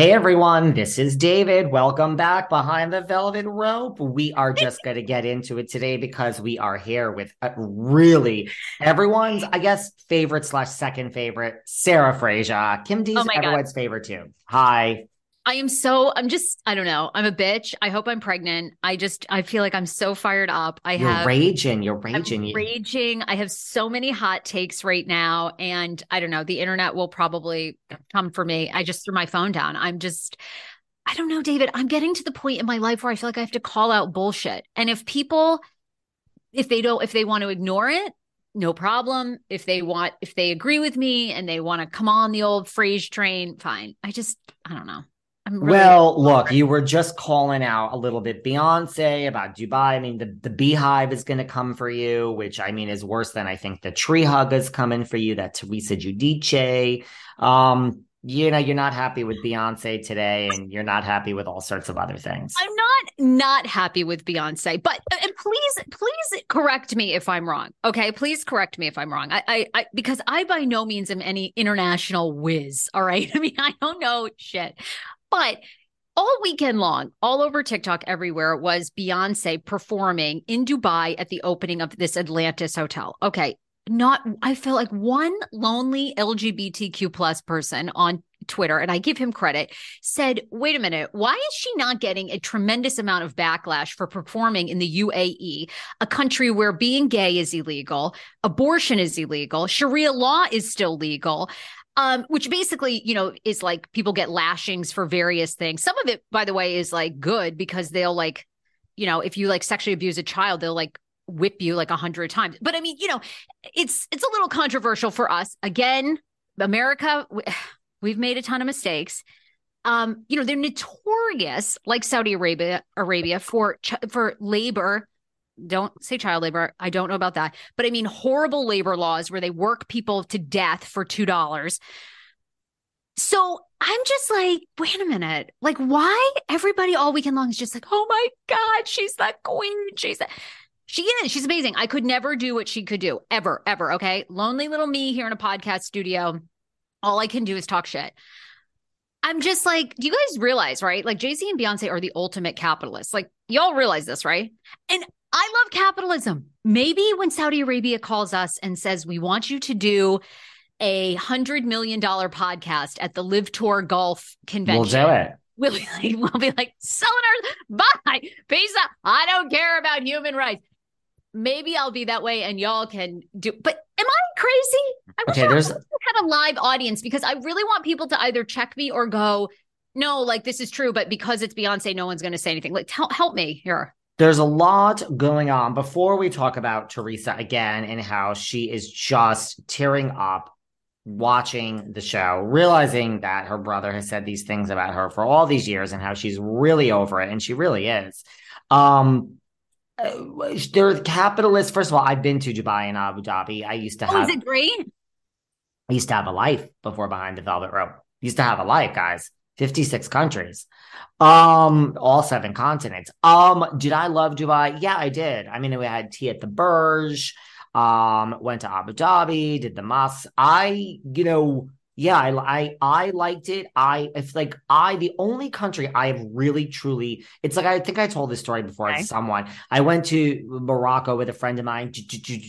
Hey everyone, this is David. Welcome back behind the velvet rope. We are just going to get into it today because we are here with a really everyone's, I guess, favorite slash second favorite, Sarah Fraser. Kim D's Oh my God. everyone's favorite too. Hi. I am so I'm just I don't know. I'm a bitch. I hope I'm pregnant. I just I feel like I'm so fired up. I You're have raging. You're I'm raging. Raging. I have so many hot takes right now and I don't know, the internet will probably come for me. I just threw my phone down. I'm just I don't know, David. I'm getting to the point in my life where I feel like I have to call out bullshit. And if people if they don't if they want to ignore it, no problem. If they want if they agree with me and they want to come on the old phrase train, fine. I just I don't know. Really well, look, you were just calling out a little bit Beyonce about Dubai. I mean, the, the beehive is going to come for you, which I mean is worse than I think the tree hug is coming for you, that Teresa Giudice. Um, you know, you're not happy with Beyonce today, and you're not happy with all sorts of other things. I'm not not happy with Beyonce, but and please, please correct me if I'm wrong. Okay, please correct me if I'm wrong. I, I, I because I by no means am any international whiz. All right, I mean I don't know shit, but all weekend long, all over TikTok, everywhere was Beyonce performing in Dubai at the opening of this Atlantis hotel. Okay, not I feel like one lonely LGBTQ plus person on Twitter, and I give him credit, said, wait a minute, why is she not getting a tremendous amount of backlash for performing in the UAE, a country where being gay is illegal, abortion is illegal, Sharia law is still legal? Um, which basically, you know, is like people get lashings for various things. Some of it, by the way, is like good because they'll like, you know, if you like sexually abuse a child, they'll like whip you like a hundred times. But I mean, you know, it's it's a little controversial for us. Again, America, we, we've made a ton of mistakes. Um, you know, they're notorious, like Saudi Arabia, Arabia for for labor. Don't say child labor. I don't know about that, but I mean horrible labor laws where they work people to death for two dollars. So I'm just like, wait a minute, like why everybody all weekend long is just like, oh my god, she's that queen, she's that. She is. She's amazing. I could never do what she could do ever, ever. Okay. Lonely little me here in a podcast studio. All I can do is talk shit. I'm just like, do you guys realize, right? Like Jay Z and Beyonce are the ultimate capitalists. Like, y'all realize this, right? And I love capitalism. Maybe when Saudi Arabia calls us and says, we want you to do a hundred million dollar podcast at the Live Tour Golf Convention. We'll do it. We'll be like, we'll be like, selling our bye, peace out. I don't care about human rights. Maybe I'll be that way, and y'all can do. But am I crazy? I wish Okay, I had a live audience because I really want people to either check me or go, no, like this is true, but because it's Beyonce, no one's going to say anything. Like, tell, help me here. There's a lot going on. Before we talk about Teresa again and how she is just tearing up watching the show, realizing that her brother has said these things about her for all these years and how she's really over it, and she really is. Um, uh, they're capitalists. First of all, I've been to Dubai and Abu Dhabi. I used to Oh, have. is it great? I used to have a life before behind the velvet rope. Used to have a life, guys. 56 countries. Um, all seven continents. Um, did I love Dubai? Yeah, I did. I mean, we had tea at the Burj, um, went to Abu Dhabi, did the mosques. I, you know, yeah, I, I I liked it. I it's like I the only country I have really truly it's like I think I told this story before Okay. to someone. I went to Morocco with a friend of mine.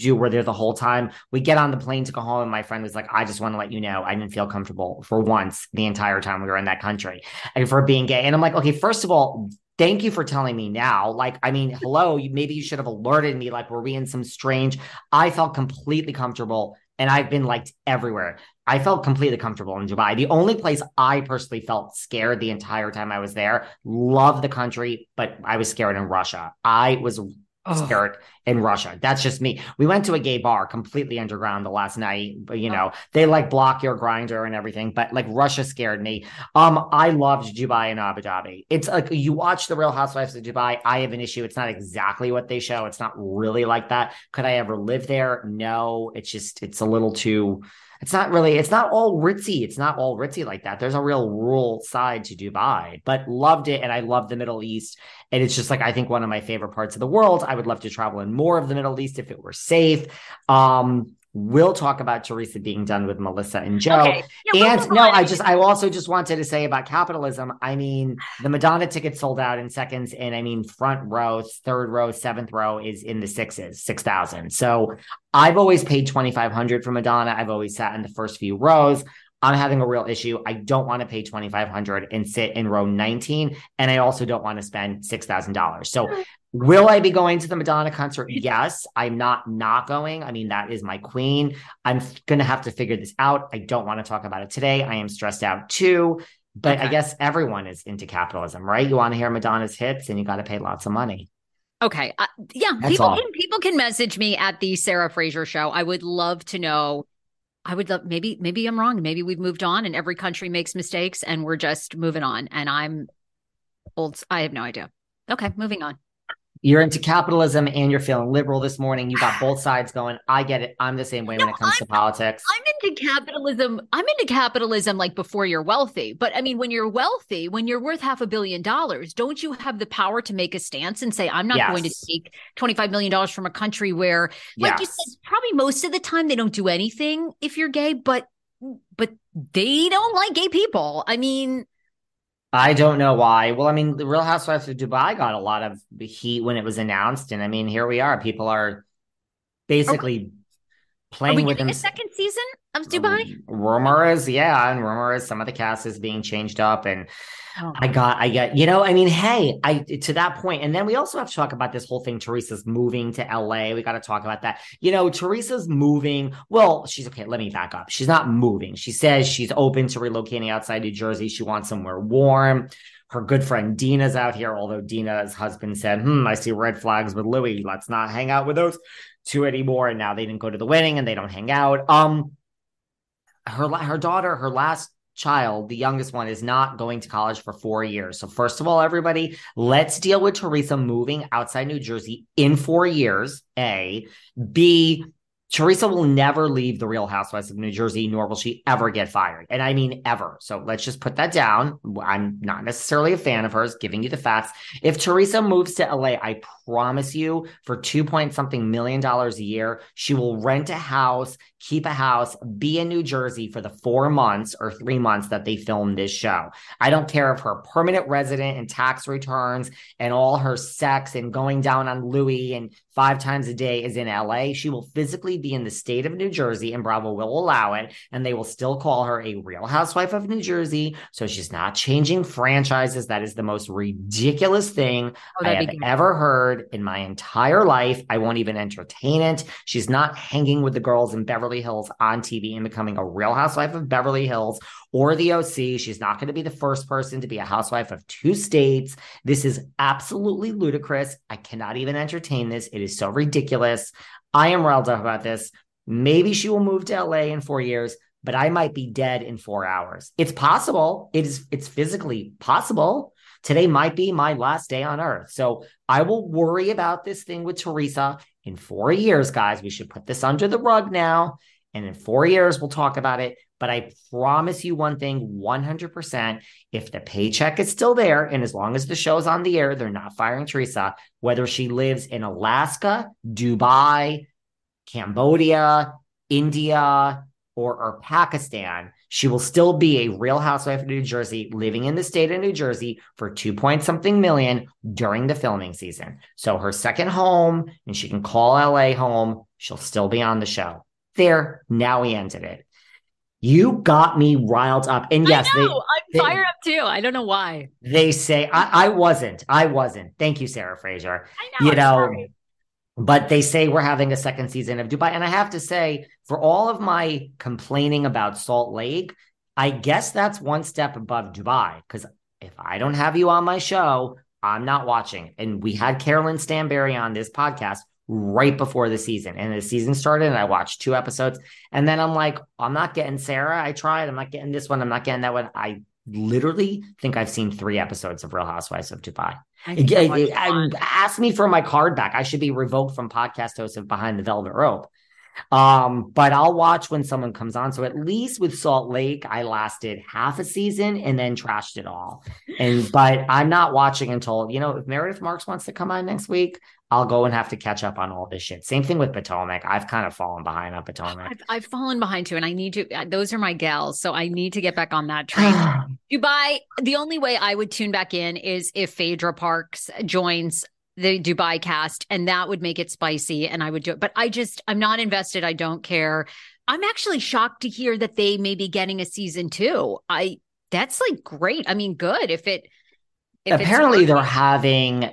We're there the whole time. We get on the plane to go home, and my friend was like, "I just want to let you know, I didn't feel comfortable for once the entire time we were in that country, and for being gay." And I'm like, "Okay, first of all." Thank you for telling me now. Like, I mean, hello, you, maybe you should have alerted me. Like, were we in some strange? I felt completely comfortable, and I've been liked everywhere. I felt completely comfortable in Dubai. The only place I personally felt scared the entire time I was there, love the country, but I was scared in Russia. I was scared in Russia. That's just me. We went to a gay bar completely underground the last night, but you know, they like block your Grindr and everything, but like Russia scared me. Um, I loved Dubai and Abu Dhabi. It's like you watch the Real Housewives of Dubai. I have an issue. It's not exactly what they show. It's not really like that. Could I ever live there? No. It's just it's a little too it's not really it's not all ritzy it's not all ritzy like that. There's a real rural side to dubai but loved it and i love the middle east and it's just like i think one of my favorite parts of the world. I would love to travel in more of the middle east if it were safe. Um we'll talk about teresa being done with melissa and joe Okay. Yeah, and no. I just I also just wanted to say about capitalism. I mean, the Madonna ticket sold out in seconds, and I mean, front row, third row, seventh row is in the sixes, six thousand. So I've always paid twenty five hundred for Madonna. I've always sat in the first few rows. I'm having a real issue. I don't want to pay twenty five hundred and sit in row nineteen, and I also don't want to spend six thousand dollars. So. Will I be going to the Madonna concert? Yes. I'm not not going. I mean, that is my queen. I'm going to have to figure this out. I don't want to talk about it today. I am stressed out too. But I guess everyone is into capitalism, right? You want to hear Madonna's hits and you got to pay lots of money. Okay. Uh, yeah. That's people all. can people can message me at the Sarah Fraser show. I would love to know. I would love maybe maybe I'm wrong. Maybe we've moved on and every country makes mistakes and we're just moving on. And I'm old. I have no idea. Okay, moving on. You're into capitalism and you're feeling liberal this morning. You got both sides going. I get it. I'm the same way when it comes to politics. I'm into capitalism. I'm into capitalism like before you're wealthy. But I mean, when you're wealthy, when you're worth half a billion dollars, don't you have the power to make a stance and say, I'm not going to take $25 million from a country where, like you said, probably most of the time they don't do anything if you're gay, but but they don't like gay people. I mean, I don't know why. Well, I mean, the Real Housewives of Dubai got a lot of heat when it was announced. And I mean, here we are. People are basically are playing we with getting a second season of Dubai? Rumor is, yeah, and rumor is some of the cast is being changed up, and Oh. I got, I got, you know, I mean, hey, I to that point, and then we also have to talk about this whole thing. Teresa's moving to LA. We got to talk about that. You know, Teresa's moving. Well, she's okay. Let me back up. She's not moving. She says she's open to relocating outside New Jersey. She wants somewhere warm. Her good friend Dina's out here, although Dina's husband said, "Hmm, I see red flags with Louis. Let's not hang out with those two anymore." And now they didn't go to the wedding, and they don't hang out. Um, her her daughter, her last child, the youngest one, is not going to college for four years. So first of all, everybody, let's deal with Teresa moving outside New Jersey in four years. A, B. Teresa will never leave the Real Housewives of New Jersey, nor will she ever get fired. And I mean ever. So let's just put that down. I'm not necessarily a fan of hers, giving you the facts. If Teresa moves to LA, I promise you, for two point something million dollars a year, she will rent a house, keep a house, be in New Jersey for the four months or three months that they filmed this show. I don't care if her permanent resident and tax returns and all her sex and going down on Louis and five times a day is in LA. She will physically be in the state of New Jersey and Bravo will allow it. And they will still call her a real housewife of New Jersey. So she's not changing franchises. That is the most ridiculous thing Oh, I have ever heard in my entire life. I won't even entertain it. She's not hanging with the girls in Beverly Hills on TV and becoming a real housewife of Beverly Hills or the OC. She's not going to be the first person to be a housewife of two states. This is absolutely ludicrous. I cannot even entertain this. It is so ridiculous. I am riled up about this. Maybe she will move to LA in four years, but I might be dead in four hours. It's possible. It is. It's physically possible. Today might be my last day on earth. So I will worry about this thing with Teresa in four years, guys. We should put this under the rug now. And in four years, we'll talk about it. But I promise you one thing 100% if the paycheck is still there, and as long as the show's on the air, they're not firing Teresa, whether she lives in Alaska, Dubai, Cambodia, India, or, or Pakistan, she will still be a real housewife of New Jersey, living in the state of New Jersey for two point something million during the filming season. So her second home, and she can call LA home, she'll still be on the show. There, now we ended it. You got me riled up. And yes, I know. I'm fired up too. I don't know why. they say I, I wasn't. I wasn't. Thank you, Sarah Fraser. I You I'm know, sorry. But they say we're having a second season of Dubai. And I have to say, for all of my complaining about Salt Lake, I guess that's one step above Dubai. Because if I don't have you on my show, I'm not watching. And we had Caroline Stanbury on this podcast right before the season. And the season started, and I watched two episodes. And then I'm like, I'm not getting Sarah. I tried. I'm not getting this one. I'm not getting that one. I literally think I've seen three episodes of Real Housewives of Dubai. I ask me for my card back. I should be revoked from podcast host of Behind the Velvet Rope. Um, but I'll watch when someone comes on. So at least with Salt Lake, I lasted half a season and then trashed it all. And but I'm not watching until you know if Meredith Marks wants to come on next week, I'll go and have to catch up on all this shit. Same thing with Potomac. I've kind of fallen behind on Potomac. I've, I've fallen behind too, and I need to. uh, Those are my gals, so I need to get back on that train. Dubai. The only way I would tune back in is if Phaedra Parks joins the Dubai cast, and that would make it spicy, and I would do it. But I just, I'm not invested. I don't care. I'm actually shocked to hear that they may be getting a season two. I that's like great. I mean, good if it. If it's apparently they're having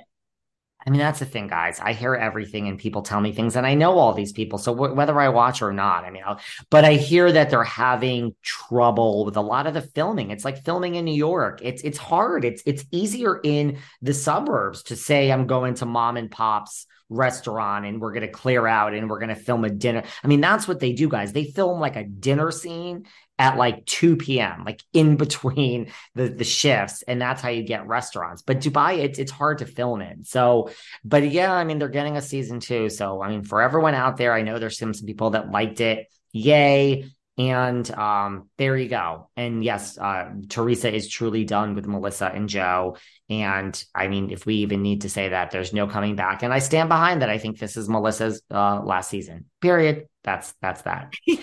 i mean that's the thing guys. I hear everything and people tell me things and i know all these people. So wh- whether i watch or not i mean I'll, but i hear that they're having trouble with a lot of the filming. It's like filming in new york. It's it's hard. It's it's easier in the suburbs to say i'm going to mom and pop's restaurant and we're going to clear out and we're going to film a dinner i mean that's what they do guys they film like a dinner scene at like 2 p.m., like in between the, the shifts. And that's how you get restaurants. But Dubai, it's it's hard to film in. So, but yeah, I mean, they're getting a season two. So I mean, for everyone out there, I know there's some, some people that liked it. Yay. And um, there you go. And yes, uh, Teresa is truly done with Melissa and Joe. And I mean, if we even need to say that, there's no coming back. And I stand behind that. I think this is Melissa's uh, last season. Period. That's that's that.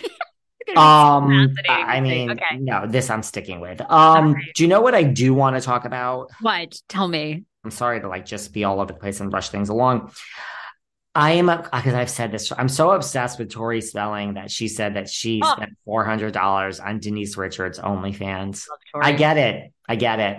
Um, I mean, Okay. no, this I'm sticking with. Um, right. do you know what I do want to talk about? What? Tell me. I'm sorry to like just be all over the place and rush things along. I am because I've said this. I'm so obsessed with Tori Spelling that she said that she Oh. spent four hundred dollars on Denise Richards' OnlyFans. Tori. I get it. I get it.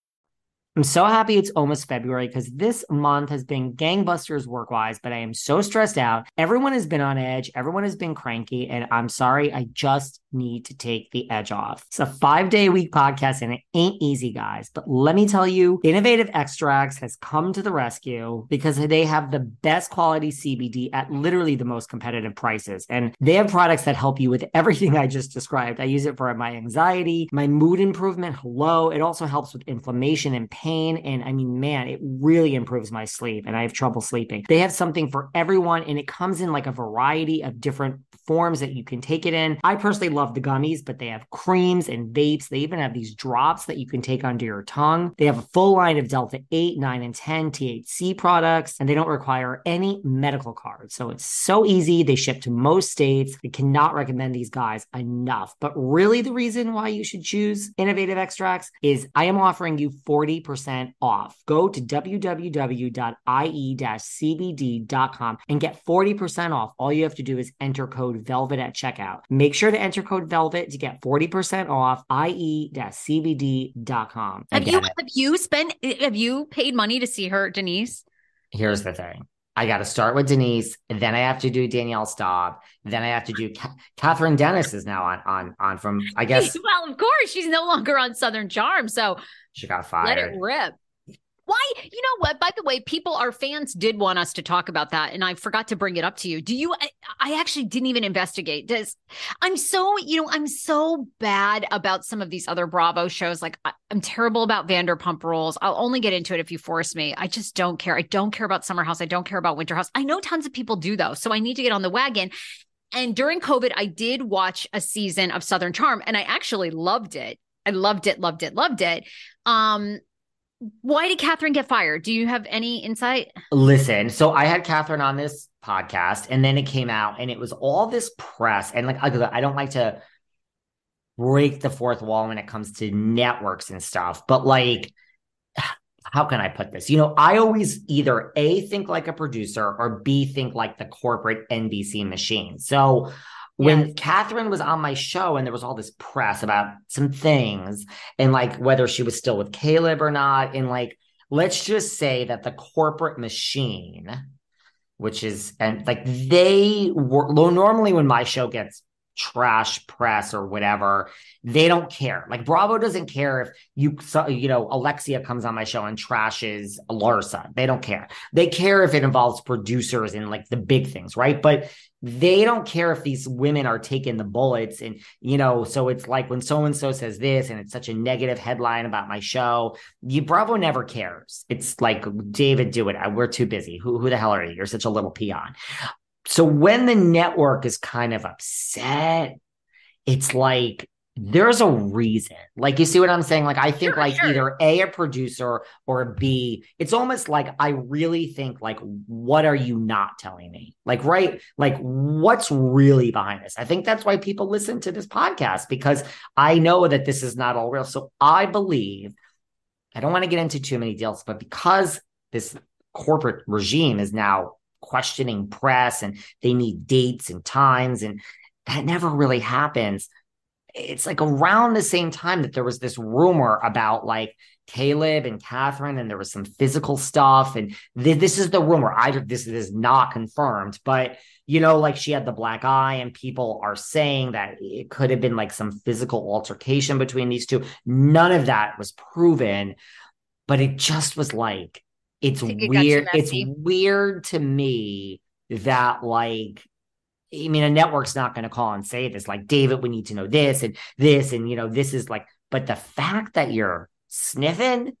I'm so happy it's almost February because this month has been gangbusters work wise, but I am so stressed out. Everyone has been on edge, everyone has been cranky, and I'm sorry, I just need to take the edge off. It's a five day week podcast and it ain't easy, guys. But let me tell you, Innovative Extracts has come to the rescue because they have the best quality CBD at literally the most competitive prices. And they have products that help you with everything I just described. I use it for my anxiety, my mood improvement. Hello. It also helps with inflammation and pain. And I mean, man, it really improves my sleep and I have trouble sleeping. They have something for everyone and it comes in like a variety of different forms that you can take it in. I personally love the gummies, but they have creams and vapes. They even have these drops that you can take under your tongue. They have a full line of Delta 8, 9, and 10 THC products, and they don't require any medical cards. So it's so easy. They ship to most states. I cannot recommend these guys enough. But really, the reason why you should choose Innovative Extracts is I am offering you 40% off. Go to www.ie-cbd.com and get 40% off. All you have to do is enter code VELVET at checkout. Make sure to enter code VELVET to get 40% off ie-cbd.com. Have you have you spent have you paid money to see her, Denise? Here's the thing. I got to start with Denise, then I have to do Danielle Staub, then I have to do Kathryn Dennis is now on on on from I guess. well, of course, she's no longer on Southern Charm, so she got fired. Let it rip. Why? You know what? By the way, people, our fans did want us to talk about that, and I forgot to bring it up to you. Do you? I, I actually didn't even investigate. Does I'm so you know I'm so bad about some of these other Bravo shows. Like I, am terrible about Vanderpump Rules. I'll only get into it if you force me. I just don't care. I don't care about Summer House. I don't care about Winter House. I know tons of people do though, so I need to get on the wagon. And during COVID, I did watch a season of Southern Charm, and I actually loved it. I loved it, loved it, loved it. Um, why did Kathryn get fired? Do you have any insight? Listen, so I had Kathryn on this podcast, and then it came out, and it was all this press, and like I don't like to break the fourth wall when it comes to networks and stuff, but like. How can I put this? You know, I always either A, think like a producer or B, think like the corporate NBC machine. So when yes. Kathryn was on my show and there was all this press about some things and like whether she was still with Chleb or not, and like, let's just say that the corporate machine, which is, and like they were normally when my show gets trash press or whatever they don't care. Like bravo doesn't care if you you know alexia comes on my show and trashes larsa. They don't care. They care if it involves producers and like the big things right? But they don't care if these women are taking the bullets and you know so it's like when so and so says this and it's such a negative headline about my show you bravo never cares. It's like david do it. We're too busy. Who, who the hell are you? You're such a little peon so when the network is kind of upset it's like there's a reason. Like, you see what I'm saying? Like, I think sure, like sure. either A, a producer or B, it's almost like I really think, like, what are you not telling me? Like, right? Like, what's really behind this? I think that's why people listen to this podcast because I know that this is not all real. So I believe, I don't want to get into too many deals, but because this corporate regime is now questioning press and they need dates and times and that never really happens it's like around the same time that there was this rumor about like Chleb and Kathryn, and there was some physical stuff. And th- this is the rumor. I this is not confirmed, but you know, like she had the black eye, and people are saying that it could have been like some physical altercation between these two. None of that was proven, but it just was like it's weird. It's weird to me that like I mean, a network's not going to call and say this, like, David, we need to know this and this, and you know, this is like, but the fact that you're sniffing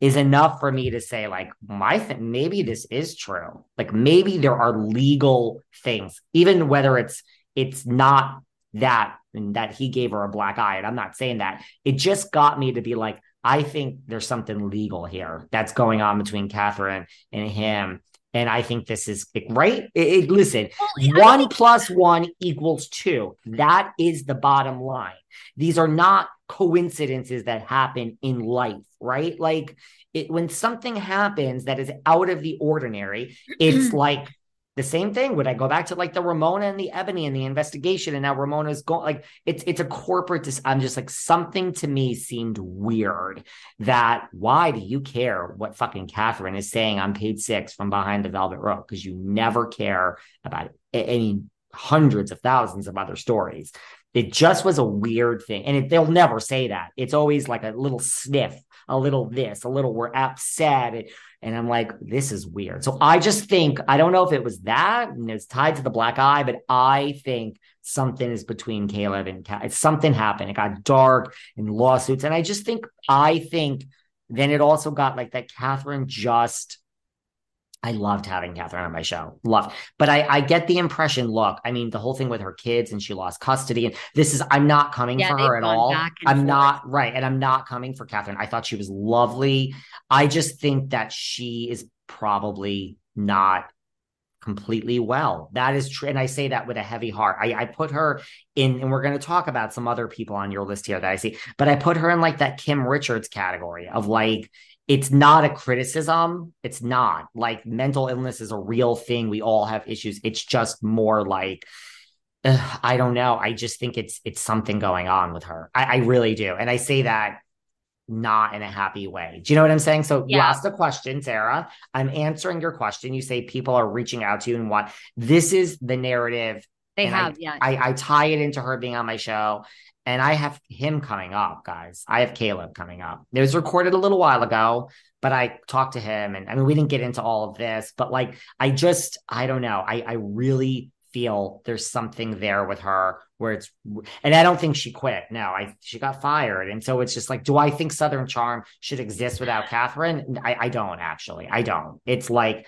is enough for me to say, like, my thing, maybe this is true. Like, maybe there are legal things, even whether it's it's not that and that he gave her a black eye. And I'm not saying that. It just got me to be like, I think there's something legal here that's going on between Kathryn and him. And I think this is right. It, it, listen, well, one think- plus one equals two. That is the bottom line. These are not coincidences that happen in life, right? Like it, when something happens that is out of the ordinary, it's like the same thing. Would I go back to like the Ramona and the Eboni and the investigation, and now Ramona's going like it's it's a corporate. Dis- I'm just like something to me seemed weird. That why do you care what fucking Kathryn is saying on page six from behind the velvet rope? Because you never care about any hundreds of thousands of other stories. It just was a weird thing, and it, they'll never say that. It's always like a little sniff, a little this, a little we're upset. And I'm like, this is weird. So I just think, I don't know if it was that and it's tied to the black eye, but I think something is between Chleb and Cat. Something happened. It got dark in lawsuits. And I just think, I think then it also got like that Kathryn just I loved having Kathryn on my show. Love. But I, I get the impression, look, I mean, the whole thing with her kids and she lost custody. And this is, I'm not coming yeah, for her at all. I'm forth. not, right. And I'm not coming for Kathryn. I thought she was lovely. I just think that she is probably not completely well. That is true. And I say that with a heavy heart. I, I put her in, and we're going to talk about some other people on your list here that I see, but I put her in like that Kim Richards category of like, it's not a criticism. It's not like mental illness is a real thing. We all have issues. It's just more like, uh, I don't know. I just think it's it's something going on with her. I, I, really do, and I say that not in a happy way. Do you know what I'm saying? So yeah. you asked a question, Sarah. I'm answering your question. You say people are reaching out to you and what this is the narrative. They have, I, yeah. I, I tie it into her being on my show. And I have him coming up, guys. I have Chleb coming up. It was recorded a little while ago, but I talked to him. And I mean, we didn't get into all of this, but like, I just, I don't know. I, I really feel there's something there with her where it's and I don't think she quit. No, I she got fired. And so it's just like, do I think Southern Charm should exist without Kathryn? I, I don't actually. I don't. It's like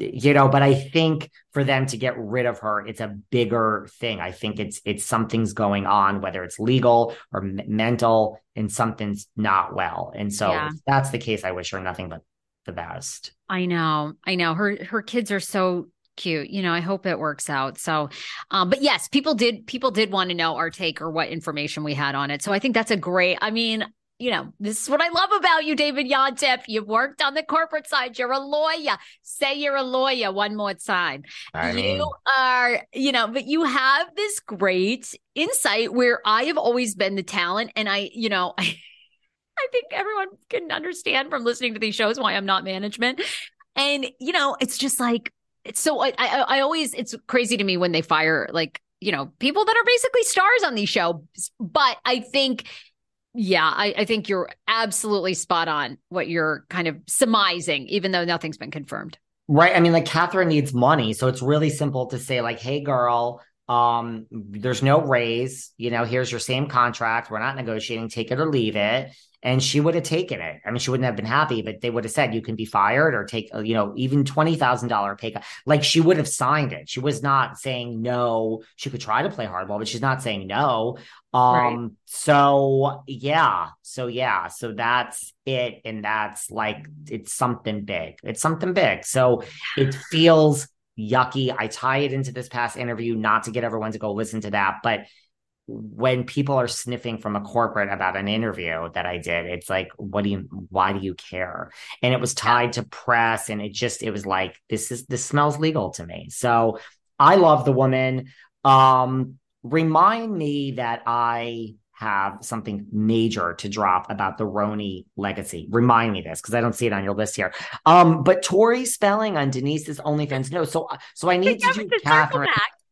you know but i think for them to get rid of her it's a bigger thing. I think it's it's something's going on whether it's legal or m- mental and something's not well. And so yeah. that's the case i wish her nothing but the best. I know i know. Her her kids are so cute. You know i hope it works out. So um but yes people did people did want to know our take or what information we had on it. So i think that's a great i mean you know, this is what I love about you, David Yontef. You've worked on the corporate side. You're a lawyer. Say you're a lawyer one more time. I mean... You are, you know, but you have this great insight where I have always been the talent. And I, you know, I, I think everyone can understand from listening to these shows why I'm not management. And, you know, it's just like, it's so, I, I, I always, it's crazy to me when they fire like, you know, people that are basically stars on these shows. But I think yeah, I, I, think you're absolutely spot on what you're kind of surmising, even though nothing's been confirmed. Right. I mean, like Kathryn needs money. So it's really simple to say, like, hey, girl, um, there's no raise. You know, here's your same contract. We're not negotiating, take it or leave it and she would have taken it. I mean, she wouldn't have been happy, but they would have said you can be fired or take, you know, even twenty thousand dollar pay cut. Like she would have signed it. She was not saying no. She could try to play hardball, but she's not saying no. Um. Right. So yeah. So yeah. So that's it, and that's like it's something big. It's something big. So it feels yucky. I tie it into this past interview, not to get everyone to go listen to that, but when people are sniffing from a corporate about an interview that I did, it's like, what do you, why do you care? And it was tied to press and it just, it was like, this is, this smells legal to me. So I love the woman. Um, remind me that I have something major to drop about the RHONY legacy. Remind me this because I don't see it on your list here. Um, but Tori Spelling on Denise's OnlyFans. No, so so I need to do Kathryn.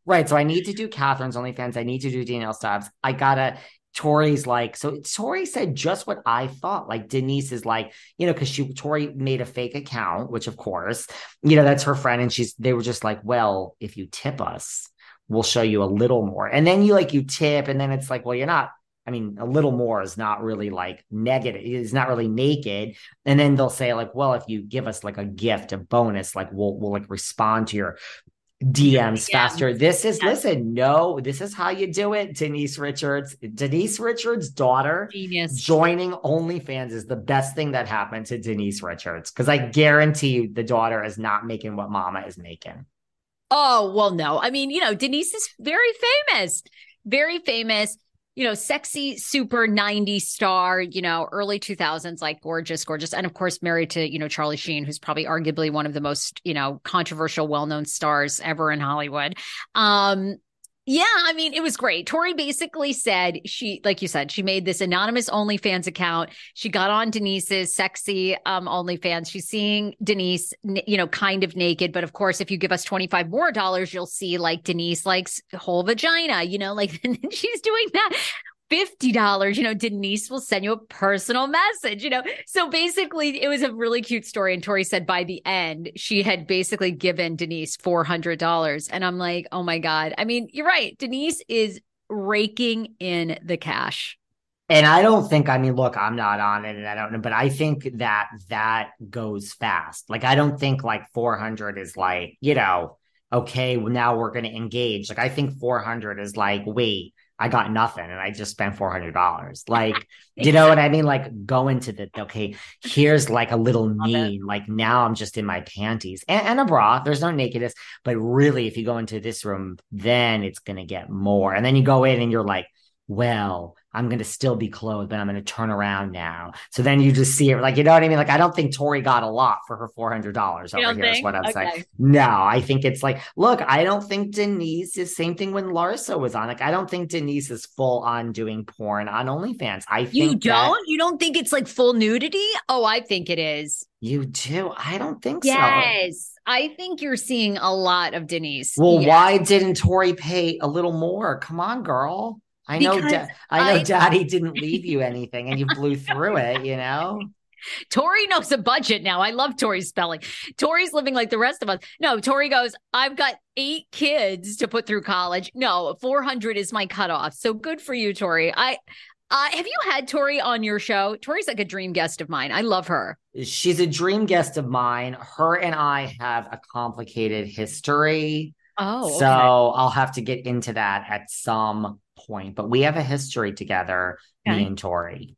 Right. So I need to do Kathryn's OnlyFans. I need to do Danielle Staub's. I gotta Tori's like, so Tori said just what I thought. Like Denise is like, you know, because she Tori made a fake account, which of course, you know, that's her friend. And she's they were just like, well, if you tip us, we'll show you a little more. And then you like you tip, and then it's like, well, you're not. I mean, a little more is not really like negative, it's not really naked. And then they'll say, like, well, if you give us like a gift, a bonus, like we'll we'll like respond to your DMs faster. This is listen, no, this is how you do it. Denise Richards, Denise Richards' daughter Genius. joining OnlyFans is the best thing that happened to Denise Richards because I guarantee you the daughter is not making what mama is making. Oh, well, no. I mean, you know, Denise is very famous, very famous, you know, sexy, super 90s star, you know, early 2000s, like gorgeous, gorgeous. And of course, married to, you know, Charlie Sheen, who's probably arguably one of the most, you know, controversial, well known stars ever in Hollywood. Um, yeah, I mean, it was great. Tori basically said she, like you said, she made this anonymous OnlyFans account. She got on Denise's sexy um, OnlyFans. She's seeing Denise, you know, kind of naked. But of course, if you give us 25 more dollars, you'll see like Denise likes whole vagina, you know, like she's doing that. $50, you know, Denise will send you a personal message, you know. So basically, it was a really cute story. And Tori said by the end, she had basically given Denise $400. And I'm like, oh my God. I mean, you're right. Denise is raking in the cash. And I don't think, I mean, look, I'm not on it and I don't know, but I think that that goes fast. Like, I don't think like 400 is like, you know, okay, well, now we're going to engage. Like, I think 400 is like, wait, I got nothing and I just spent $400. Like, you know what I mean? Like, go into the, okay, here's like a little me. Like, now I'm just in my panties and, and, a bra. There's no nakedness. But really, if you go into this room, then it's going to get more. And then you go in and you're like, well, I'm going to still be clothed, but I'm going to turn around now. So then you just see it like, you know what I mean? Like, I don't think Tori got a lot for her $400 over here think? is what I'm okay. saying. No, I think it's like, look, I don't think Denise is same thing when Larsa was on. Like, I don't think Denise is full on doing porn on OnlyFans. I think you don't, that, you don't think it's like full nudity. Oh, I think it is. You do. I don't think yes. so. Yes. I think you're seeing a lot of Denise. Well, yes. why didn't Tori pay a little more? Come on, girl. I know, da- I know, I, Daddy didn't leave you anything, and you blew through it. You know. Tori knows a budget now. I love Tori's spelling. Tori's living like the rest of us. No, Tori goes, I've got eight kids to put through college. No, 400 is my cutoff. So good for you, Tori. I, uh, have you had Tori on your show? Tori's like a dream guest of mine. I love her. She's a dream guest of mine. Her and I have a complicated history. Oh, okay. so I'll have to get into that at some point, but we have a history together, okay. me and Tori.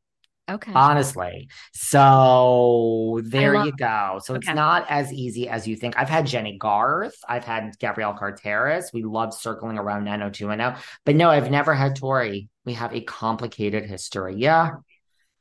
Okay. Honestly. So there love- you go. So okay. it's not as easy as you think. I've had Jennie Garth. I've had Gabrielle Carteris. We love circling around 90210. But no, I've never had Tori. We have a complicated history. Yeah.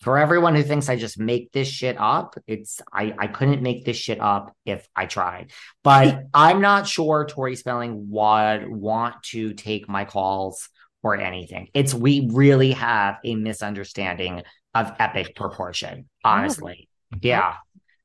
For everyone who thinks I just make this shit up, it's I, I couldn't make this shit up if I tried. But I'm not sure Tori Spelling would want to take my calls or anything. It's we really have a misunderstanding of epic proportion, oh. honestly. Oh. Yeah.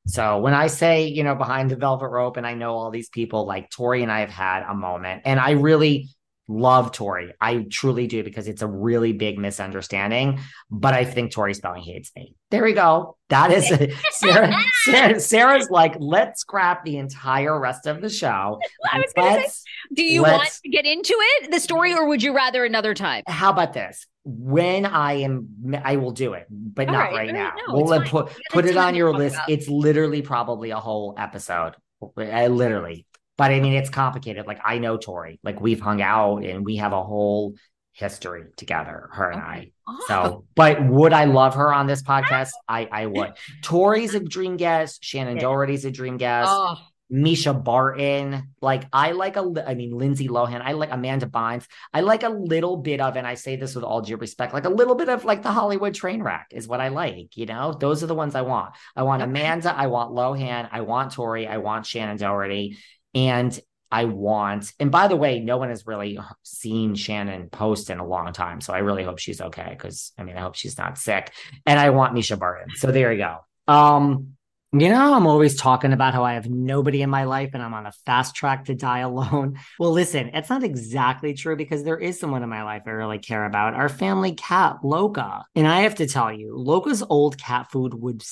So when I say, you know, behind the velvet rope and I know all these people, like Tori and I have had a moment and I really love Tori. I truly do because it's a really big misunderstanding. But I think Tori Spelling hates me. There we go. That is Sarah, Sarah, Sarah's like, let's scrap the entire rest of the show. I was gonna say, do you want to get into it, the story, or would you rather another time? How about this? When I am, I will do it, but All not right, right now. No, we'll put put it on your list. About. It's literally probably a whole episode. I literally but I mean, it's complicated. Like I know Tori, like we've hung out and we have a whole history together, her and I. Oh. So, but would I love her on this podcast? I I would. Tori's a dream guest. Shannen Doherty's a dream guest. Oh. Mischa Barton, like I like a, I mean Lindsay Lohan, I like Amanda Bynes, I like a little bit of, and I say this with all due respect, like a little bit of like the Hollywood train wreck is what I like. You know, those are the ones I want. I want Amanda, I want Lohan, I want Tori, I want Shannen Doherty, and I want, and by the way, no one has really seen Shannen post in a long time. So I really hope she's okay. Cause I mean, I hope she's not sick. And I want Mischa Barton. So there you go. Um, you know, I'm always talking about how I have nobody in my life and I'm on a fast track to die alone. Well, listen, it's not exactly true because there is someone in my life I really care about. Our family cat, Loca. And I have to tell you, Loca's old cat food would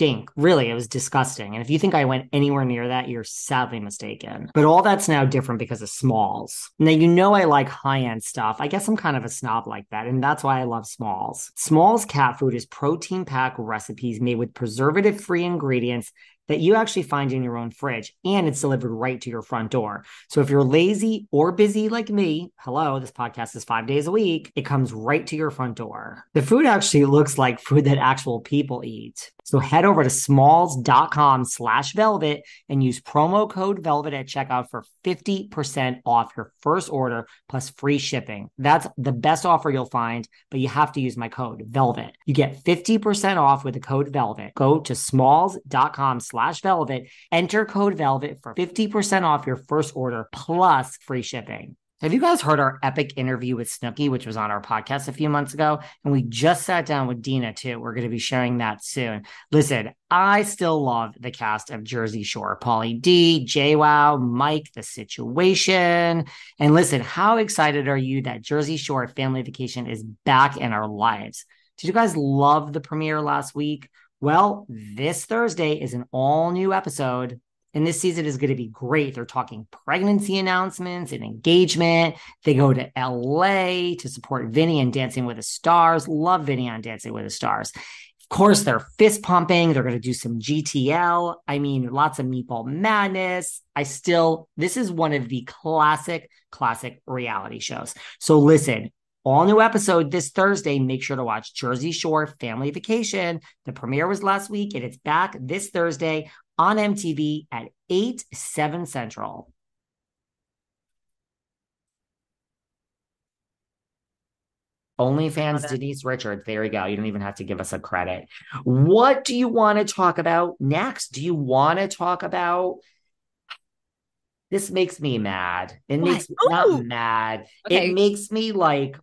stink. Really, it was disgusting. And if you think I went anywhere near that, you're sadly mistaken. But all that's now different because of Smalls. Now, you know, I like high end stuff. I guess I'm kind of a snob like that. And that's why I love Smalls. Smalls cat food is protein packed recipes made with preservative free ingredients that you actually find in your own fridge and it's delivered right to your front door. So if you're lazy or busy like me, hello, this podcast is five days a week, it comes right to your front door. The food actually looks like food that actual people eat. So head over to smalls.com slash velvet and use promo code velvet at checkout for 50% off your first order plus free shipping. That's the best offer you'll find, but you have to use my code velvet. You get 50% off with the code velvet. Go to smalls.com slash velvet, enter code velvet for 50% off your first order plus free shipping. Have you guys heard our epic interview with Snooki, which was on our podcast a few months ago? And we just sat down with Dina too. We're going to be sharing that soon. Listen, I still love the cast of Jersey Shore, Pauly D, JWoww, Mike, The Situation. And listen, how excited are you that Jersey Shore Family Vacation is back in our lives? Did you guys love the premiere last week? Well, this Thursday is an all new episode and this season is going to be great. They're talking pregnancy announcements and engagement. They go to LA to support Vinny and Dancing with the Stars. Love Vinny on Dancing with the Stars. Of course, they're fist pumping. They're going to do some GTL. I mean, lots of meatball madness. I still, this is one of the classic, classic reality shows. So listen, all new episode this Thursday. Make sure to watch Jersey Shore Family Vacation. The premiere was last week and it's back this Thursday on MTV at 8, 7 Central. OnlyFans Denise Richards. There you go. You don't even have to give us a credit. What do you want to talk about next? Do you want to talk about this makes me mad. It what? makes me not mad. Okay. It makes me like,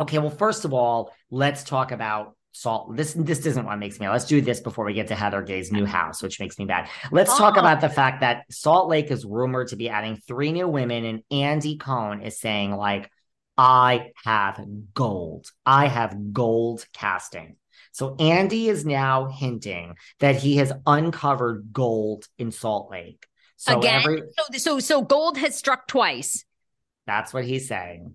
okay, well, first of all, let's talk about Salt. This this isn't what makes me. Let's do this before we get to Heather Gay's new house, which makes me bad. Let's oh. talk about the fact that Salt Lake is rumored to be adding three new women, and Andy Cohen is saying like, "I have gold. I have gold casting." So Andy is now hinting that he has uncovered gold in Salt Lake. So Again, every, so so so gold has struck twice. That's what he's saying.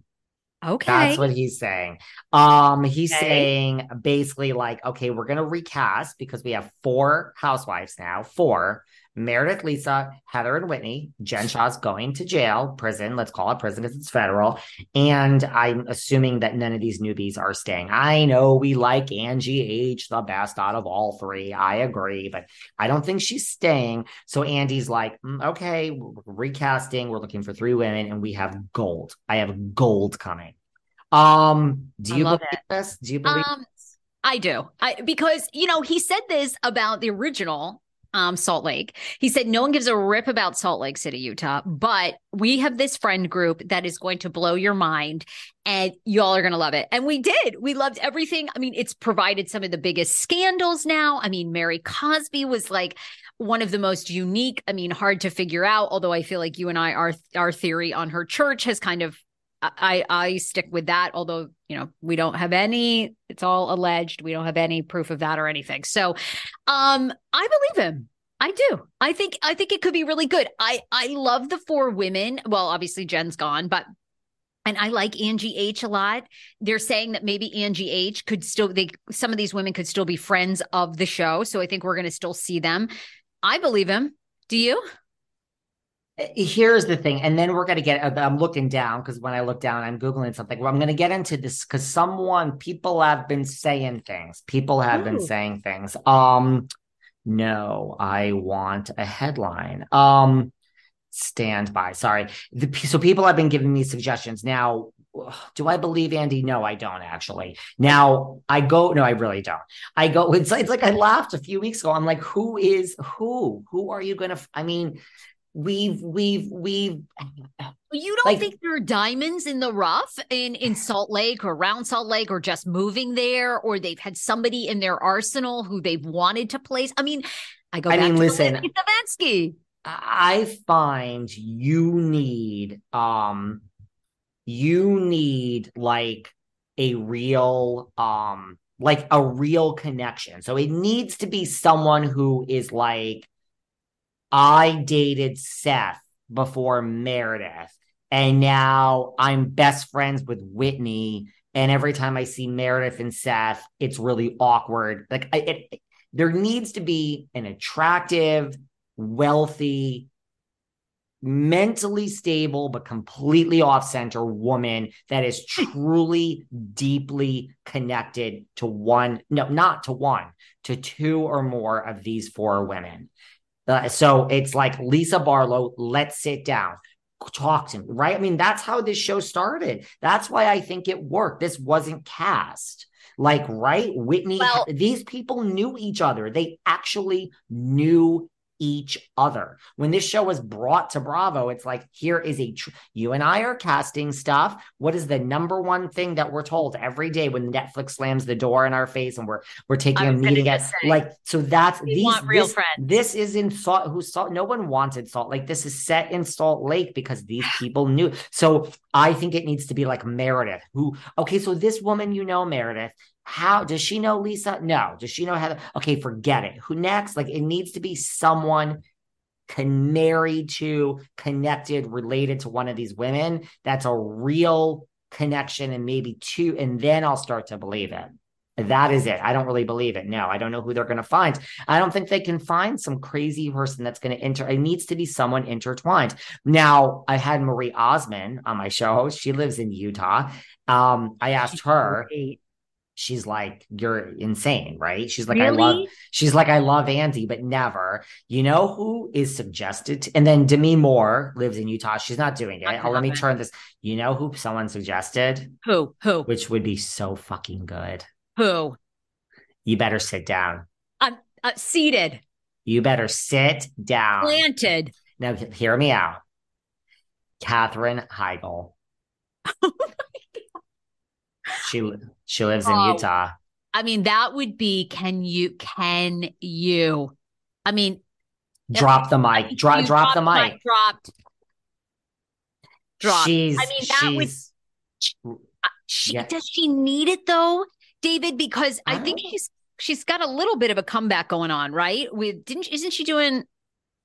Okay. That's what he's saying. Um, he's okay. saying basically like, okay, we're gonna recast because we have four housewives now, four. Meredith, Lisa, Heather, and Whitney. Jen Shah's going to jail, prison. Let's call it prison because it's federal. And I'm assuming that none of these newbies are staying. I know we like Angie H the best out of all three. I agree, but I don't think she's staying. So Andy's like, mm, okay, we're recasting. We're looking for three women, and we have gold. I have gold coming. Um, do you believe it. this? Do you believe? Um, I do. I because you know he said this about the original um, Salt Lake. He said no one gives a rip about Salt Lake City, Utah, but we have this friend group that is going to blow your mind and y'all are going to love it. And we did. We loved everything. I mean, it's provided some of the biggest scandals now. I mean, Mary Cosby was like one of the most unique, I mean, hard to figure out, although I feel like you and I our our theory on her church has kind of I I stick with that although you know we don't have any it's all alleged we don't have any proof of that or anything. So um I believe him. I do. I think I think it could be really good. I I love the four women. Well obviously Jen's gone but and I like Angie H a lot. They're saying that maybe Angie H could still they some of these women could still be friends of the show so I think we're going to still see them. I believe him. Do you here's the thing and then we're going to get uh, i'm looking down because when i look down i'm googling something well i'm going to get into this because someone people have been saying things people have Ooh. been saying things um no i want a headline um stand by sorry the, so people have been giving me suggestions now do I believe Andy? No, I don't actually. Now I go, no, I really don't. I go, it's, it's like I laughed a few weeks ago. I'm like, who is who? Who are you going to, I mean, we've we've we've you don't like, think there are diamonds in the rough in in Salt Lake or around Salt Lake or just moving there? Or they've had somebody in their arsenal who they've wanted to place? I mean I go I mean listen Stefanski I find you need um you need like a real um like a real connection. So it needs to be someone who is like I dated Seth before Meredith, and now I'm best friends with Whitney. And every time I see Meredith and Seth, it's really awkward. Like it, there needs to be an attractive, wealthy, mentally stable but completely off center woman that is hmm. truly deeply connected to one no not to one to two or more of these four women uh, so it's like lisa barlow let's sit down talk to me right? I mean that's how this show started. That's why i think it worked. This wasn't cast. Like right? Whitney Well- these people knew each other. They actually knew each other. When this show was brought to Bravo, it's like, here is a, tr- you and I are casting stuff. What is the number one thing that we're told every day when Netflix slams the door in our face and we're, we're taking a meeting at like, so that's these, real this, friends. this is in Salt, who Salt, no one wanted Salt Lake. This is set in Salt Lake because these people knew. So I think it needs to be like Meredith, who, okay, so this woman, you know, Meredith, how does she know Lisa? No. Does she know Heather? Okay, forget it. Who next? Like it needs to be someone can married to, connected, related to one of these women. That's a real connection, and maybe two, and then I'll start to believe it. That is it. I don't really believe it. No, I don't know who they're going to find. I don't think they can find some crazy person that's going to enter. It needs to be someone intertwined. Now, I had Marie Osmond on my show. She lives in Utah. Um, I asked her. She's like, "You're insane, right?" She's like, "I love." She's like, "I love Andy, but never." You know who is suggested? To, and then Demi Moore lives in Utah. She's not doing it. Oh, let me happen. turn this. You know who someone suggested, Who? Who? which would be so fucking good. Who? You better sit down. I'm uh, seated, You better sit down. planted. Now, hear me out. Katherine Heigl. she li- she she lives in Oh. Utah. I mean, that would be. Can you? Can you? I mean, Drop the mic. you Drop drop the mic. Dropped. Dropped. She's I mean, that was. She Yeah. does she need it though, David? Because I, I think she's she's got a little bit of a comeback going on, right? With didn't isn't she doing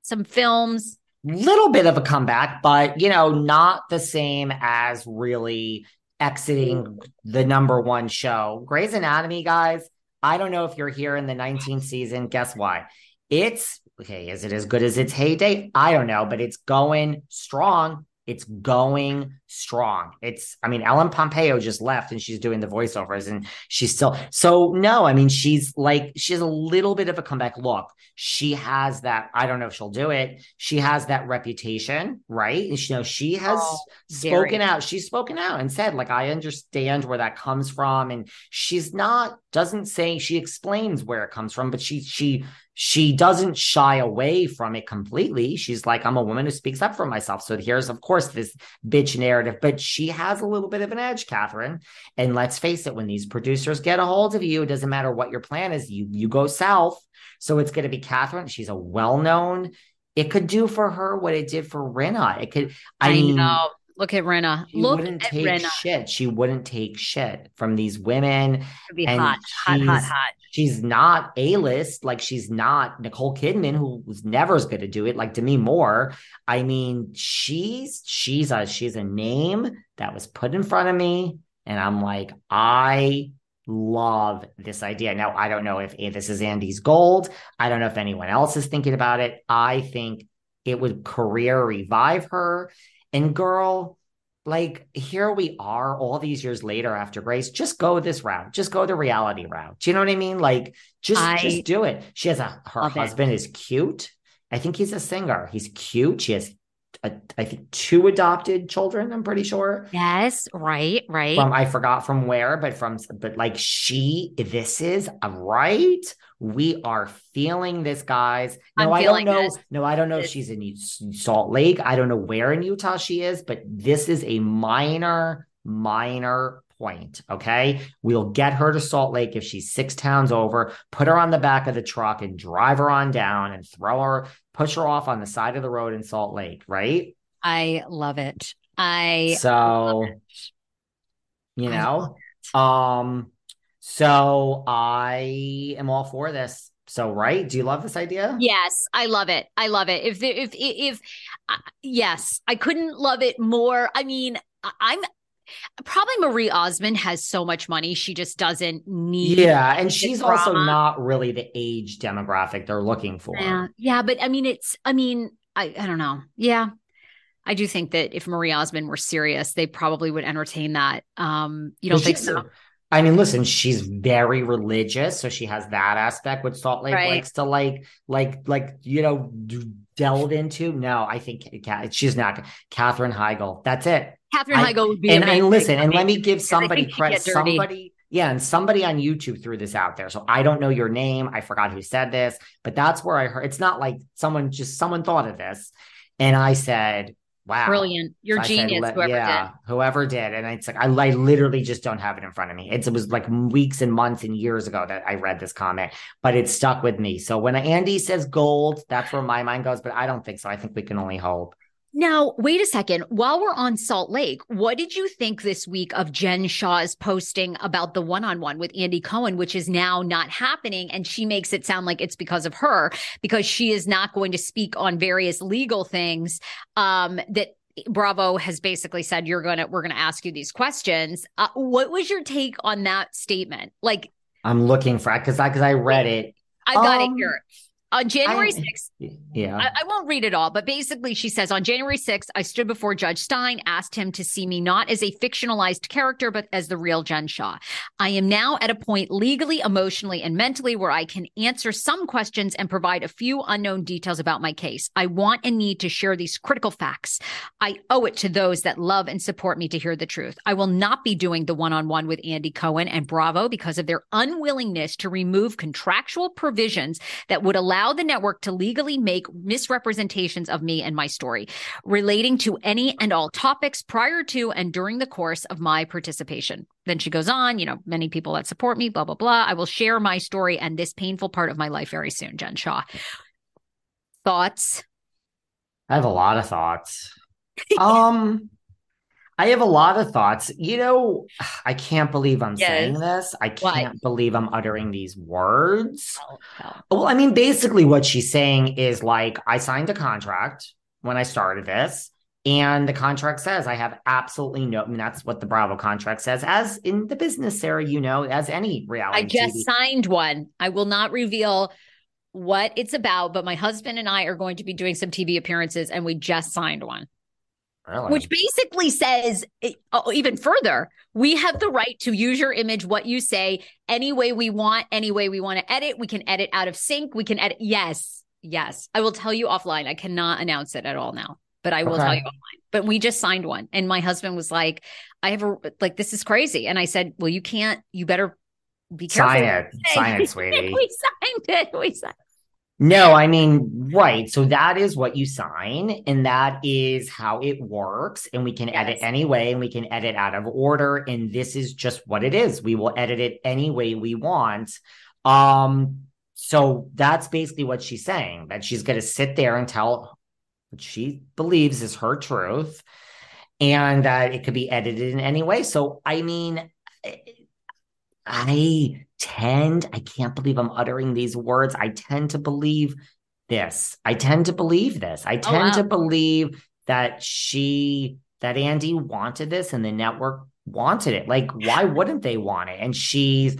some films? little bit of a comeback, but you know, not the same as really exiting mm. the number one show. Grey's Anatomy, guys. I don't know if you're here in the 19th season. Guess why? It's okay. Is it as good as its heyday? I don't know, but it's going strong. It's going strong. It's, I mean, Ellen Pompeo just left and she's doing the voiceovers and she's still, so no, I mean, she's like, she has a little bit of a comeback look. She has that, I don't know if she'll do it. She has that reputation, right? And she, you know, she has Oh, spoken out. She's spoken out and said, like, I understand where that comes from. And she's not, doesn't say, she explains where it comes from, but she, she, she doesn't shy away from it completely. She's like, I'm a woman who speaks up for myself. So here's, of course, this bitch narrative, but she has a little bit of an edge, Katherine. And let's face it, when these producers get a hold of you, it doesn't matter what your plan is, you you go south. So it's going to be Katherine. She's a well-known. It could do for her what it did for Rinna. It could. I, I, mean, know. Look at Rinna. she Look wouldn't at take Rinna. shit. She wouldn't take shit from these women. Be and hot, hot, hot, she's- hot. She's not A list, like she's not Nicole Kidman, who was never as good to do it, like Demi Moore. I mean, she's she's a she's a name that was put in front of me, and I'm like, I love this idea. Now, I don't know if, if this is Andy's gold. I don't know if anyone else is thinking about it. I think it would career revive her. And girl, like here we are all these years later after Grey's. Just go this route. Just go the reality route. Do you know what I mean? Like just I just do it. She has a her husband is cute. I think he's a singer. He's cute. She has a, I think two adopted children, I'm pretty sure. Yes, right, right. From I forgot from where, but from but like she, this is a right. We are feeling this, guys. No, I'm I don't know. this. No, I don't know if she's in Salt Lake. I don't know where in Utah she is, but this is a minor, minor point. Okay. We'll get her to Salt Lake if she's six towns over, put her on the back of the truck and drive her on down and throw her, push her off on the side of the road in Salt Lake, right? I love it. I so you know um so i am all for this so right do you love this idea Yes, I love it. I love it. If if if, if uh, yes, I couldn't love it more. I mean, I'm Probably Marie Osmond has so much money, she just doesn't need. Yeah, and she's drama. also not really the age demographic they're looking for. Yeah, yeah, but I mean, it's. I mean, I I don't know. Yeah, I do think that if Marie Osmond were serious, they probably would entertain that. Um, you don't think so? I mean, listen, she's very religious, so she has that aspect which Salt Lake Right. likes to like, like, like you know, delve into. No, I think she's not. Katherine Heigl. That's it. Katherine I- Heigl would be and, amazing. and listen, and let me give somebody credit. Somebody, yeah, and somebody on YouTube threw this out there. So I don't know your name. I forgot who said this, but that's where I heard. It's not like someone just someone thought of this, and I said, "Wow, brilliant. You're So I said, genius. Whoever yeah, did. whoever did. And it's like I, I literally just don't have it in front of me. It's, it was like weeks and months and years ago that I read this comment, but it stuck with me. So when Andy says gold, that's where my mind goes. But I don't think so. I think we can only hope. Now, wait a second. While we're on Salt Lake, what did you think this week of Jen Shah's posting about the one on one with Andy Cohen, which is now not happening? And she makes it sound like it's because of her, because she is not going to speak on various legal things um, that Bravo has basically said you're gonna we're gonna ask you these questions. Uh, what was your take on that statement? Like, I'm looking for because I because I read it. I got Um, it here. Uh, on January I- 6th, Yeah. I, I won't read it all, but basically, she says on January 6th, I stood before Judge Stein, asked him to see me not as a fictionalized character, but as the real Jen Shah. I am now at a point legally, emotionally, and mentally where I can answer some questions and provide a few unknown details about my case. I want and need to share these critical facts. I owe it to those that love and support me to hear the truth. I will not be doing the one on one with Andy Cohen and Bravo because of their unwillingness to remove contractual provisions that would allow the network to legally make misrepresentations of me and my story relating to any and all topics prior to and during the course of my participation. Then she goes on, you know, many people that support me, blah, blah, blah. I will share my story and this painful part of my life very soon, Jen Shah. Thoughts? I have a lot of thoughts. um, I have a lot of thoughts. You know, I can't believe I'm Yes. saying this. I can't believe I'm uttering these words. Oh, well, I mean, basically, what she's saying is like, I signed a contract when I started this, and the contract says I have absolutely no. I mean, that's what the Bravo contract says, as in the business, Sarah. You know, as any reality. I just TV. signed one. I will not reveal what it's about, but my husband and I are going to be doing some TV appearances and we just signed one. Really? which basically says eh, oh, even further we have the right to use your image what you say any way we want any way we want to edit we can edit out of sync we can edit yes yes i will tell you offline i cannot announce it at all now but i will Okay. tell you offline but we just signed one and my husband was like i have a like this is crazy and i said well you can't you better be careful sign it, you say." sign it, sweetie. we signed it we signed No, I mean, right. So that is what you sign, and that is how it works. And we can edit Yes. any way, and we can edit out of order. And this is just what it is. We will edit it any way we want. Um, so that's basically what she's saying that she's going to sit there and tell what she believes is her truth, and that it could be edited in any way. So, I mean, I tend, I can't believe I'm uttering these words. I tend to believe this. I tend to believe this. I oh, tend wow. to believe that she, that Andy wanted this and the network wanted it. Like, why wouldn't they want it? And she's,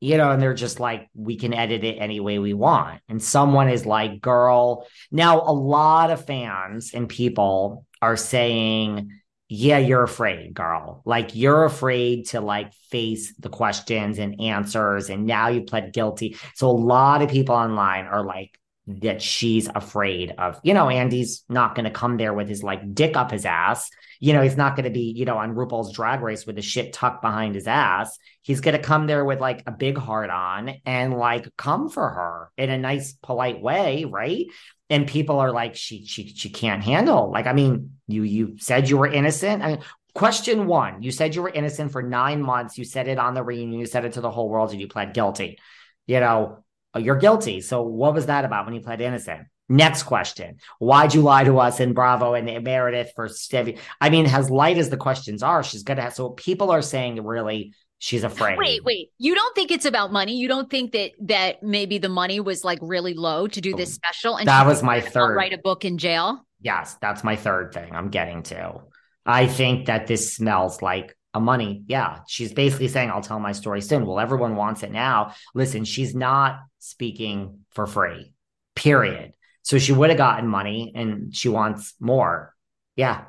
you know, and they're just like, we can edit it any way we want. And someone is like, girl. Now, a lot of fans and people are saying, yeah, you're afraid, girl. Like you're afraid to like face the questions and answers. And now you pled guilty. So a lot of people online are like, that she's afraid of, you know, Andy's not going to come there with his like dick up his ass. You know, he's not going to be, you know, on RuPaul's drag race with a shit tucked behind his ass. He's going to come there with like a big heart on and like come for her in a nice, polite way. Right. And people are like, she, she, she can't handle. Like, I mean, you, you said you were innocent. I mean, question one, you said you were innocent for nine months. You said it on the reunion. You said it to the whole world and you pled guilty. You know, you're guilty. So what was that about when you pled innocent? Next question. Why'd you lie to us in Bravo and Meredith for Stevie? I mean, as light as the questions are, she's gonna have so people are saying really she's afraid. Wait, wait. You don't think it's about money? You don't think that that maybe the money was like really low to do this special? And That was my third. Write a book in jail. Yes, that's my third thing I'm getting to. I think that this smells like a money. Yeah. She's basically saying, I'll tell my story soon. Well, everyone wants it now. Listen, she's not speaking for free, period. So she would have gotten money and she wants more. Yeah.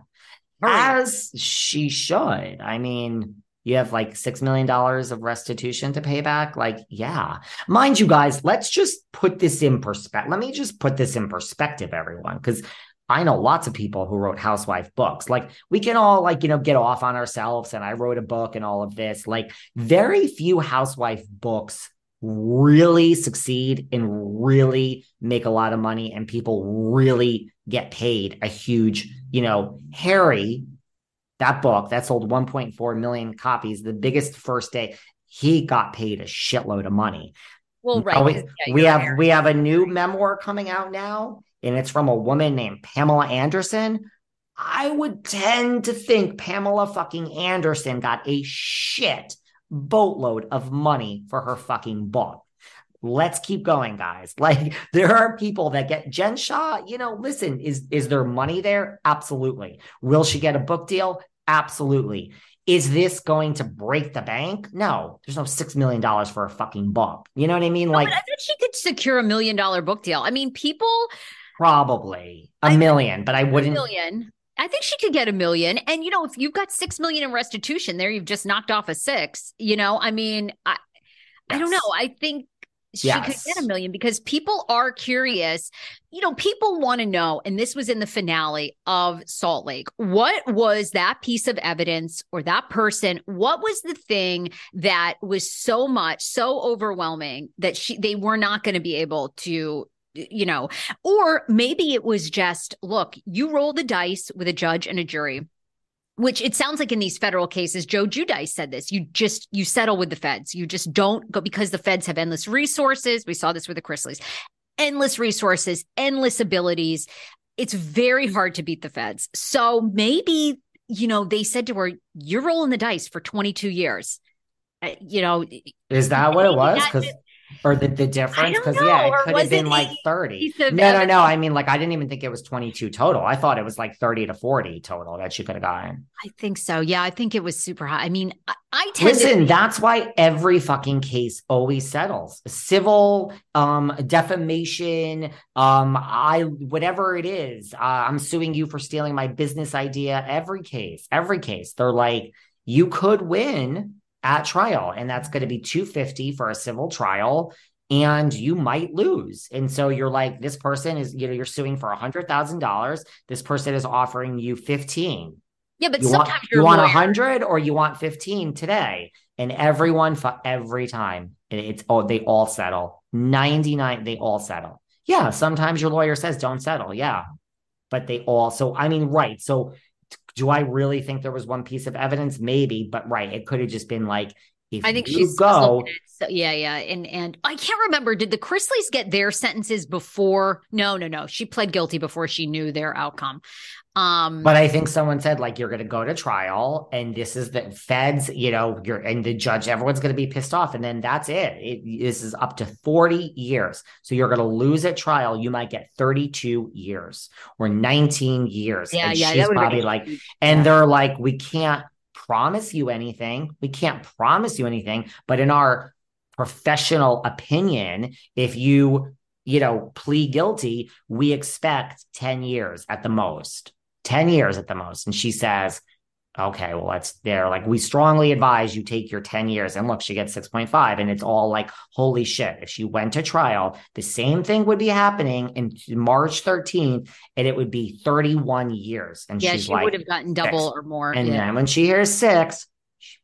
As she should. I mean, you have like $6 million of restitution to pay back. Like, yeah. Mind you, guys, let's just put this in perspective. Let me just put this in perspective, everyone, because I know lots of people who wrote housewife books. Like we can all like, you know, get off on ourselves and I wrote a book and all of this. Like very few housewife books really succeed and really make a lot of money and people really get paid a huge, you know, Harry, that book that sold 1.4 million copies, the biggest first day, he got paid a shitload of money. Well, right. we, yeah, we have Harry. we have a new memoir coming out now and it's from a woman named Pamela Anderson. I would tend to think Pamela fucking Anderson got a shit boatload of money for her fucking book. Let's keep going, guys. Like there are people that get Jen Shah, you know, listen, is is there money there? Absolutely. Will she get a book deal? Absolutely. Is this going to break the bank? No, there's no six million dollars for a fucking book. You know what I mean? No, Like I bet she could secure a million dollar book deal. I mean, people probably a I- million, but I wouldn't. million. I think she could get a million. And you know, if you've got six million in restitution, there you've just knocked off a six. You know, I mean, I I don't know. I think she Yes. could get a million because people are curious. You know, people want to know, and this was in the finale of Salt Lake. What was that piece of evidence or that person? What was the thing that was so much, so overwhelming that she they were not going to be able to you know, or maybe it was just, look, you roll the dice with a judge and a jury, which it sounds like in these federal cases, Joe Giudice said this. You just you settle with the feds. You just don't go because the feds have endless resources. We saw this with the Chrisleys. Endless resources, endless abilities. It's very hard to beat the feds. So maybe, you know, they said to her, You're rolling the dice for 22 years. Uh, you know, Is that what it was? Because or the, the difference? Because yeah, it could have been like 30. No, no, no. I mean, like I didn't even think it was 22 total. I thought it was like 30 to 40 total that she could have gotten. I think so. Yeah, I think it was super high. I mean, I, I tend Listen, to that's why every fucking case always settles. Civil, um, defamation, um, I whatever it is, uh, I'm suing you for stealing my business idea. Every case, every case, they're like, you could win at trial, and that's going to be 250 for a civil trial. And you might lose. And so you're like, this person is, you know, you're suing for a hundred thousand dollars. This person is offering you 15 yeah, but you sometimes want you're you want a hundred or you want fifteen today, and everyone fu- every time it's oh they all settle ninety nine they all settle. Yeah, sometimes your lawyer says don't settle. Yeah, but they all so I mean right. So do I really think there was one piece of evidence? Maybe, but right, it could have just been like if I think you she's go. at- so, yeah, yeah, and and I can't remember. Did the Chrisleys get their sentences before? No, no, no. She pled guilty before she knew their outcome. Um, But I think someone said like you're going to go to trial, and this is the feds, you know, you're and the judge, everyone's going to be pissed off, and then that's it. it. This is up to 40 years, so you're going to lose at trial. You might get 32 years or 19 years. yeah, and yeah, she's that would have probably like, huge. and Yeah. they're like, we can't promise you anything. We can't promise you anything, but in our professional opinion, if you you know plead guilty, we expect 10 years at the most. 10 years at the most. And she says, okay, well, that's there. Like, we strongly advise you take your 10 years. And look, she gets 6.5. And it's all like, holy shit. If she went to trial, the same thing would be happening in March 13th, and it would be 31 years. And yeah, she's she like, would have gotten double six. or more. and yeah. then when she hears six, she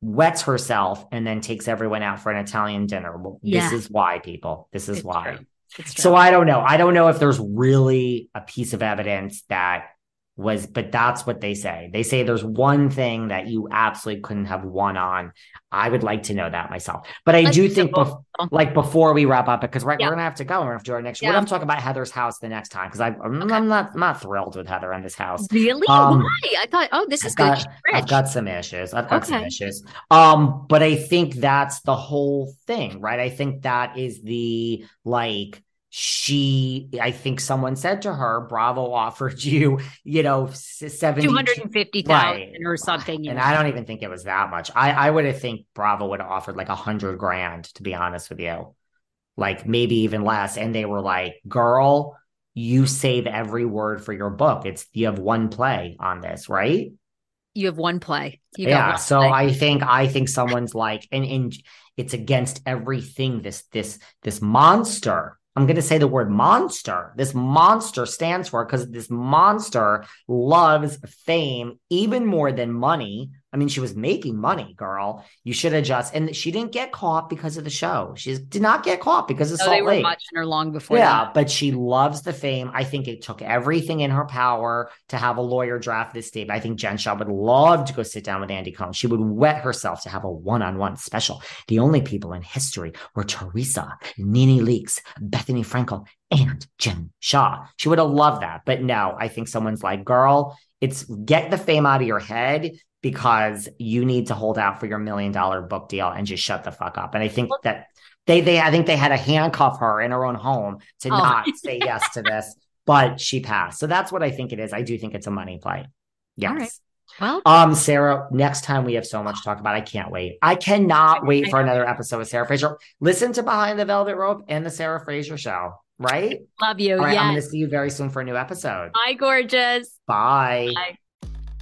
wets herself and then takes everyone out for an Italian dinner. Well, Yeah. this is why, people. This is It's why. So I don't know. I don't know if there's really a piece of evidence that was, but that's what they say. They say there's one thing that you absolutely couldn't have won on. I would like to know that myself. But I Let's do think, bef- like before we wrap up, because right, Yeah. we're gonna have to go. We're gonna have to do our next. We're Yeah. gonna talk about Heather's house the next time because I'm, I'm not I'm not thrilled with Heather in this house. really? Um, Why? I thought, oh, this is I've good. got, She's I've got some issues. I've got some issues. Um, but I think that's the whole thing, right? I think that is the like she i think someone said to her bravo offered you you know 70 250,000 right. or something and i don't even think it was that much. I i would have think bravo would have offered like a hundred grand to be honest with you. Like maybe even less. And they were like girl you save every word for your book. It's you have one play on this right? You have one play. You yeah. one so play. i think i think someone's like and and it's against everything this this this monster I'm going to say the word monster. This monster stands for because this monster loves fame even more than money. I mean, she was making money, girl. You should adjust. and she didn't get caught because of the show. She did not get caught because of no, Salt they were Lake. watching her long before. Yeah, but she loves the fame. I think it took everything in her power to have a lawyer draft this statement. I think Jen Shah would love to go sit down with Andy Cohen. She would wet herself to have a one-on-one special. The only people in history were Teresa, NeNe Leakes, Bethenny Frankel, and Jen Shah. She would have loved that. But no, I think someone's like, girl, it's get the fame out of your head because you need to hold out for your million dollar book deal and just shut the fuck up. And I think that they they I think they had to handcuff her in her own home to oh. not say yes to this, but she passed. So that's what I think it is. I do think it's a money play. Yes. Well, um, Sarah, next time we have so much to talk about. I can't wait. I cannot wait for another episode with Sarah Fraser. Listen to Behind the Velvet Rope and the Sarah Fraser Show, right? Love you. All right, yes. I'm going to see you very soon for a new episode. Bye, gorgeous. Bye. Bye.